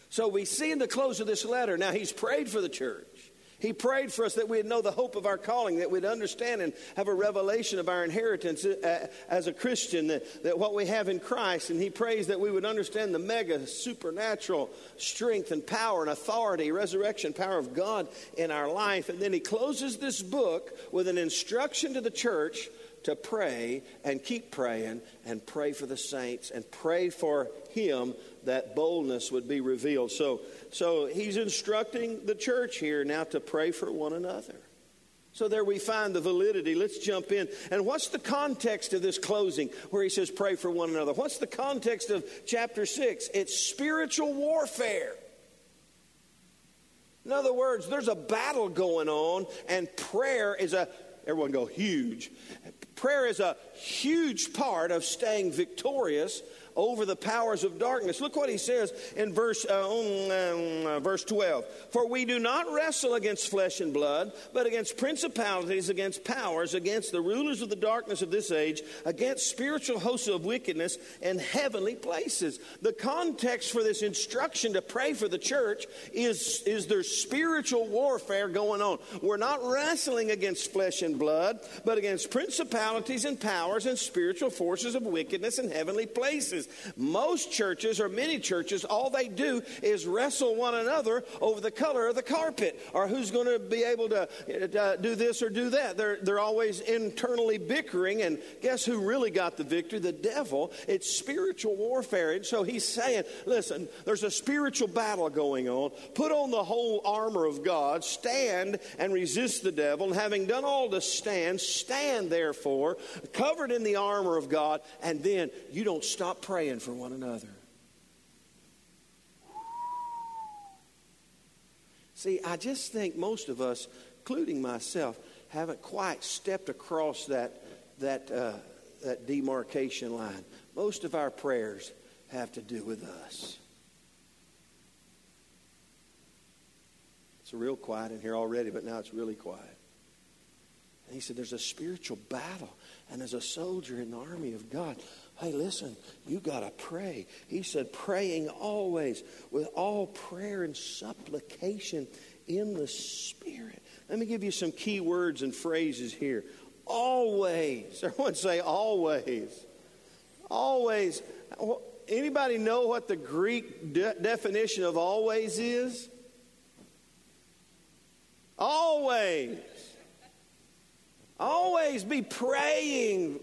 So we see in the close of this letter, now he's prayed for the church. He prayed for us that we'd know the hope of our calling, that we'd understand and have a revelation of our inheritance uh, as a Christian, that, that what we have in Christ. And he prays that we would understand the mega supernatural strength and power and authority, resurrection power of God in our life. And then he closes this book with an instruction to the church to pray and keep praying and pray for the saints and pray for him that boldness would be revealed. So, so he's instructing the church here now to pray for one another. So there we find the validity. Let's jump in. And what's the context of this closing where he says pray for one another? What's the context of chapter 6? It's spiritual warfare. In other words, there's a battle going on, and prayer is a, everyone go, huge. Prayer is a huge part of staying victorious over the powers of darkness. Look what he says in verse, uh, um, uh, verse 12. For we do not wrestle against flesh and blood, but against principalities, against powers, against the rulers of the darkness of this age, against spiritual hosts of wickedness in heavenly places. The context for this instruction to pray for the church is, is there's spiritual warfare going on. We're not wrestling against flesh and blood, but against principalities and powers and spiritual forces of wickedness in heavenly places. Most churches, or many churches, all they do is wrestle one another over the color of the carpet or who's going to be able to uh, do this or do that. They're, they're always internally bickering, and guess who really got the victory? The devil. It's spiritual warfare. And so he's saying, listen, there's a spiritual battle going on. Put on the whole armor of God, stand and resist the devil, and having done all to stand, stand therefore, covered in the armor of God, and then you don't stop praying for one another. See, I just think most of us, including myself, haven't quite stepped across that, that, uh, that demarcation line. Most of our prayers have to do with us. It's real quiet in here already, but now it's really quiet. And he said, There's a spiritual battle. And as a soldier in the army of God, Hey, listen, you got to pray. He said, praying always with all prayer and supplication in the Spirit. Let me give you some key words and phrases here. Always. Everyone say always. Always. Anybody know what the Greek de- definition of always is? Always. Always be praying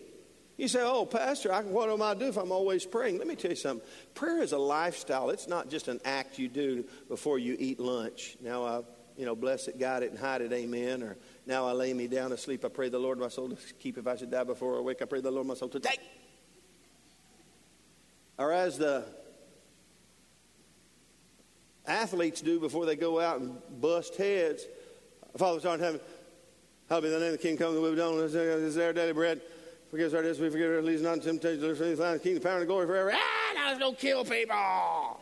you say, oh, Pastor, I, what am I do if I'm always praying? Let me tell you something. Prayer is a lifestyle. It's not just an act you do before you eat lunch. Now I, you know, bless it, guide it, and hide it, amen. Or now I lay me down to sleep. I pray the Lord my soul to keep. If I should die before I wake, I pray the Lord my soul to take. Or as the athletes do before they go out and bust heads. Father, starting heaven, hallowed be the name the King, come the will be done. This Is our daily bread? Forgive us our debts, we forgive our least not temptation, deliver us from the kingdom, power, and glory forever. Ah, now let's go kill people.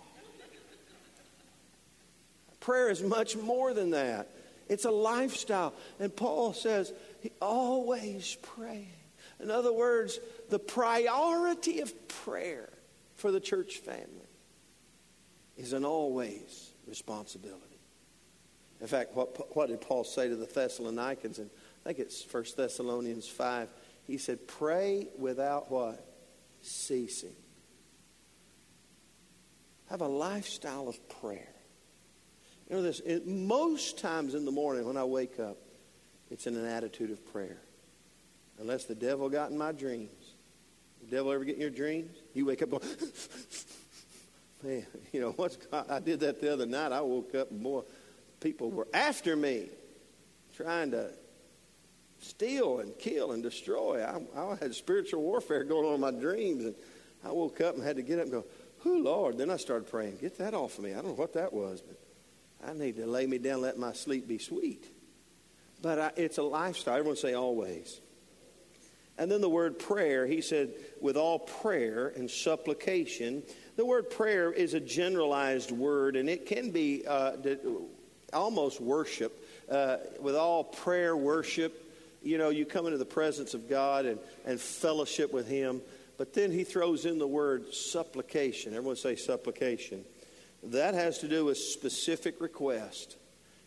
Prayer is much more than that. It's a lifestyle. And Paul says, he always praying. In other words, the priority of prayer for the church family is an always responsibility. In fact, what, what did Paul say to the Thessalonians? And I think it's 1 Thessalonians 5 he said, pray without what? Ceasing. Have a lifestyle of prayer. You know this, it, most times in the morning when I wake up, it's in an attitude of prayer. Unless the devil got in my dreams. The devil ever get in your dreams? You wake up going, man, you know, what's, I did that the other night. I woke up and boy, people were after me, trying to steal and kill and destroy. I, I had spiritual warfare going on in my dreams, and I woke up and had to get up and go, "Who, Lord?" Then I started praying, "Get that off of me." I don't know what that was, but I need to lay me down, let my sleep be sweet. But I, it's a lifestyle. Everyone say always. And then the word prayer, he said, with all prayer and supplication. The word prayer is a generalized word, and it can be uh, almost worship, uh, with all prayer, worship. You know, you come into the presence of God and, and fellowship with Him. But then he throws in the word supplication. Everyone say supplication. That has to do with specific request.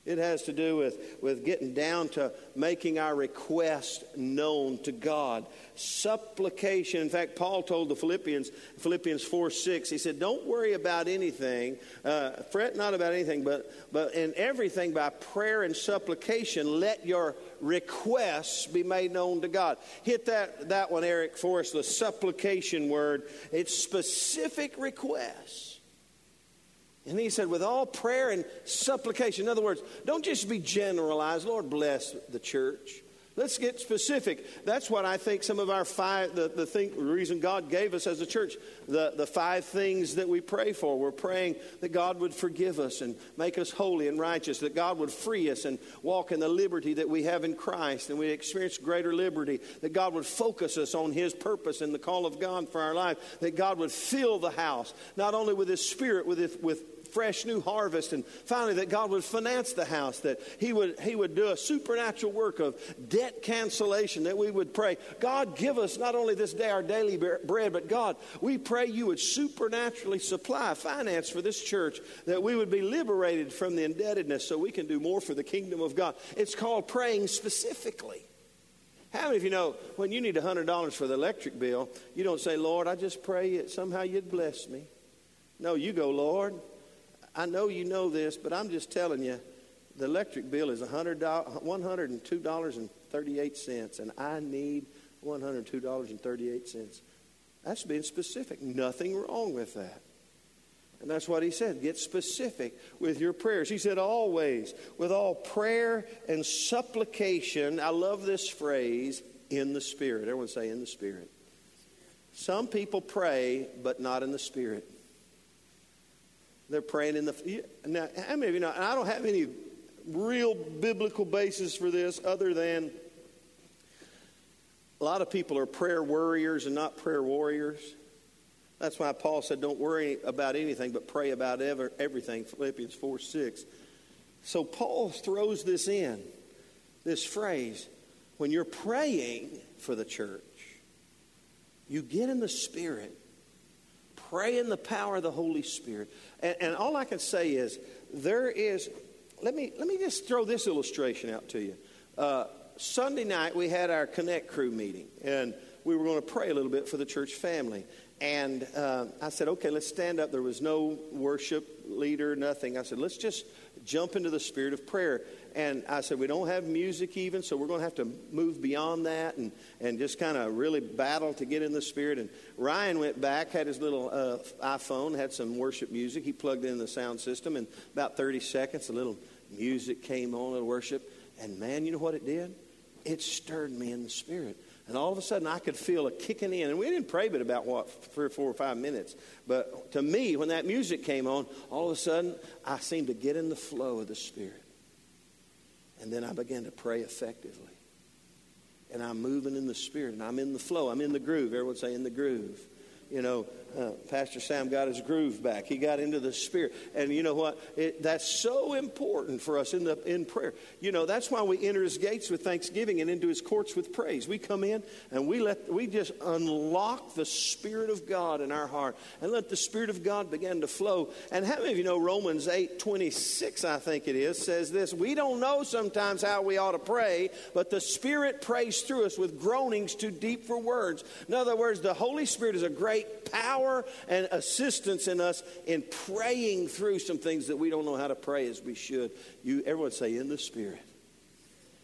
It has to do with, with getting down to making our request known to God. Supplication. In fact, Paul told the Philippians, Philippians 4 6, he said, Don't worry about anything, uh, fret not about anything, but, but in everything by prayer and supplication, let your requests be made known to God. Hit that, that one, Eric, for us, the supplication word. It's specific requests. And he said, with all prayer and supplication. In other words, don't just be generalized. Lord bless the church. Let's get specific. That's what I think some of our five, the, the, thing, reason God gave us as a church, the, the five things that we pray for. We're praying that God would forgive us and make us holy and righteous, that God would free us and walk in the liberty that we have in Christ, and we experience greater liberty, that God would focus us on His purpose and the call of God for our life, that God would fill the house, not only with His Spirit, with, with fresh new harvest. And finally, that God would finance the house, that He would, he would do a supernatural work of debt cancellation, that we would pray, God, give us not only this day our daily bread, but God, we pray you would supernaturally supply finance for this church, that we would be liberated from the indebtedness so we can do more for the kingdom of God. It's called praying specifically. How many of you know when you need $100 for the electric bill, you don't say, Lord, I just pray that somehow you'd bless me. No, you go, Lord, I know you know this, but I'm just telling you the electric bill is $102.38, and I need $102.38. That's being specific. Nothing wrong with that. And that's what he said. Get specific with your prayers. He said, always, with all prayer and supplication. I love this phrase, in the Spirit. Everyone say, in the Spirit. Some people pray, but not in the Spirit. They're praying in the. Now, how many of you know? I don't have any real biblical basis for this other than a lot of people are prayer warriors and not prayer warriors. That's why Paul said, Don't worry about anything, but pray about ever, everything. Philippians 4 6. So Paul throws this in, this phrase. When you're praying for the church, you get in the Spirit Pray in the power of the Holy Spirit. And, and all I can say is, there is, let me, let me just throw this illustration out to you. Uh, Sunday night, we had our Connect Crew meeting, and we were going to pray a little bit for the church family. And uh, I said, okay, let's stand up. There was no worship leader, nothing. I said, let's just jump into the spirit of prayer. And I said, we don't have music even, so we're going to have to move beyond that and, and just kind of really battle to get in the spirit. And Ryan went back, had his little uh, iPhone, had some worship music. He plugged in the sound system, and about 30 seconds, a little music came on, a little worship. And man, you know what it did? It stirred me in the spirit. And all of a sudden, I could feel a kicking in. And we didn't pray but about, what, three or four or five minutes. But to me, when that music came on, all of a sudden, I seemed to get in the flow of the Spirit. And then I began to pray effectively. And I'm moving in the Spirit, and I'm in the flow. I'm in the groove. Everyone say, in the groove. You know, uh, Pastor Sam got his groove back. He got into the spirit. And you know what? It, that's so important for us in, the, in prayer. You know, that's why we enter his gates with thanksgiving and into his courts with praise. We come in and we, let, we just unlock the Spirit of God in our heart and let the Spirit of God begin to flow. And how many of you know Romans 8 26, I think it is, says this We don't know sometimes how we ought to pray, but the Spirit prays through us with groanings too deep for words. In other words, the Holy Spirit is a great power power and assistance in us in praying through some things that we don't know how to pray as we should. You, everyone say, in the Spirit.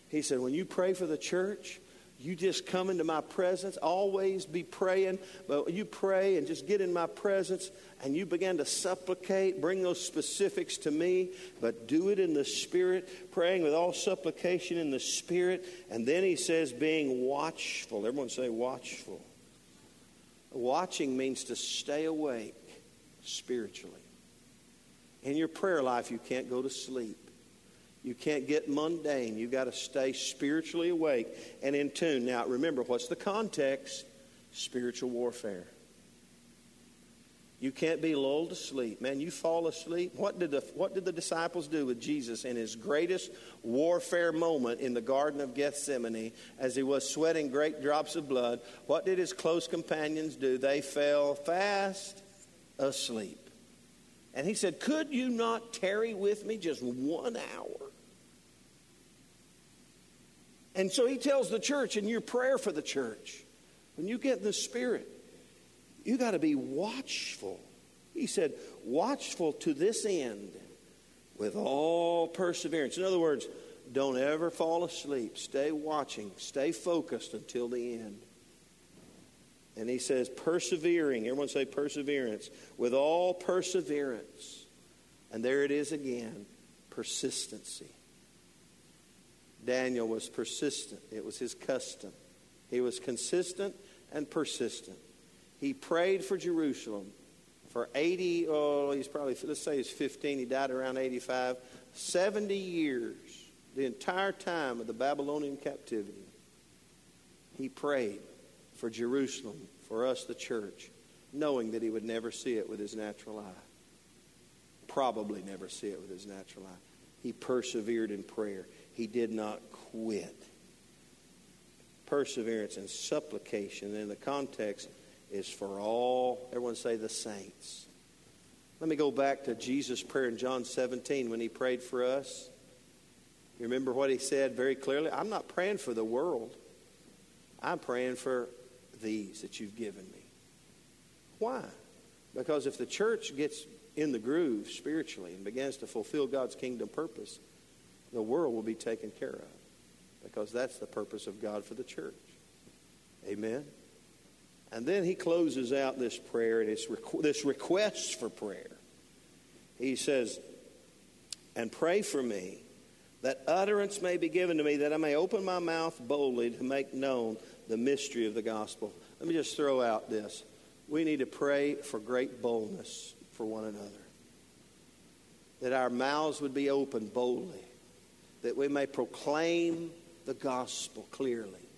He said, when you pray for the church, you just come into my presence. Always be praying, but you pray and just get in my presence and you begin to supplicate, bring those specifics to me, but do it in the Spirit, praying with all supplication in the Spirit. And then he says, being watchful. Everyone say, watchful. Watching means to stay awake spiritually. In your prayer life, you can't go to sleep. You can't get mundane. You've got to stay spiritually awake and in tune. Now, remember, what's the context? Spiritual warfare. You can't be lulled to sleep. Man, you fall asleep. What did, the, what did the disciples do with Jesus in his greatest warfare moment in the Garden of Gethsemane as he was sweating great drops of blood? What did his close companions do? They fell fast asleep. And he said, Could you not tarry with me just one hour? And so he tells the church in your prayer for the church, when you get the Spirit, you got to be watchful. He said, watchful to this end with all perseverance. In other words, don't ever fall asleep. Stay watching. Stay focused until the end. And he says, persevering. Everyone say perseverance. With all perseverance. And there it is again persistency. Daniel was persistent, it was his custom. He was consistent and persistent. He prayed for Jerusalem for 80, oh, he's probably, let's say he's 15, he died around 85, 70 years, the entire time of the Babylonian captivity. He prayed for Jerusalem, for us, the church, knowing that he would never see it with his natural eye. Probably never see it with his natural eye. He persevered in prayer. He did not quit. Perseverance and supplication in the context is for all, everyone say the saints. Let me go back to Jesus' prayer in John 17 when he prayed for us. You remember what he said very clearly? I'm not praying for the world. I'm praying for these that you've given me. Why? Because if the church gets in the groove spiritually and begins to fulfill God's kingdom purpose, the world will be taken care of. Because that's the purpose of God for the church. Amen. And then he closes out this prayer and requ- this request for prayer. He says, And pray for me that utterance may be given to me, that I may open my mouth boldly to make known the mystery of the gospel. Let me just throw out this. We need to pray for great boldness for one another. That our mouths would be open boldly, that we may proclaim the gospel clearly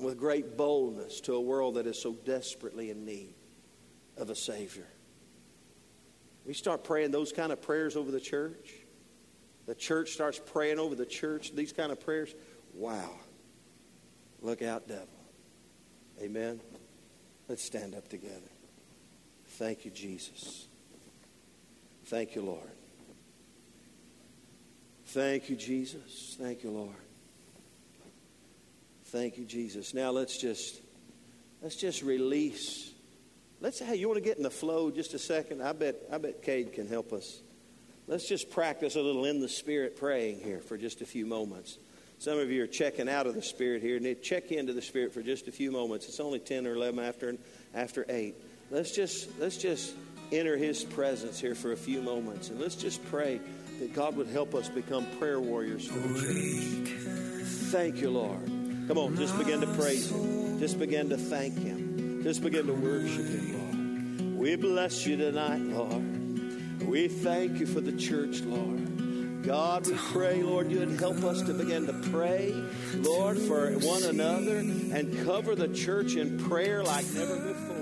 with great boldness to a world that is so desperately in need of a Savior. We start praying those kind of prayers over the church. The church starts praying over the church, these kind of prayers. Wow. Look out, devil. Amen. Let's stand up together. Thank you, Jesus. Thank you, Lord. Thank you, Jesus. Thank you, Lord. Thank you, Jesus. Now let's just let's just release. Let's hey, you want to get in the flow just a second? I bet I bet Cade can help us. Let's just practice a little in the spirit praying here for just a few moments. Some of you are checking out of the spirit here. Need check into the spirit for just a few moments. It's only ten or eleven after after eight. Let's just let's just enter His presence here for a few moments, and let's just pray that God would help us become prayer warriors for the church. Thank you, Lord. Come on, just begin to praise Him. Just begin to thank Him. Just begin to worship Him, Lord. We bless you tonight, Lord. We thank you for the church, Lord. God, we pray, Lord, you would help us to begin to pray, Lord, for one another and cover the church in prayer like never before.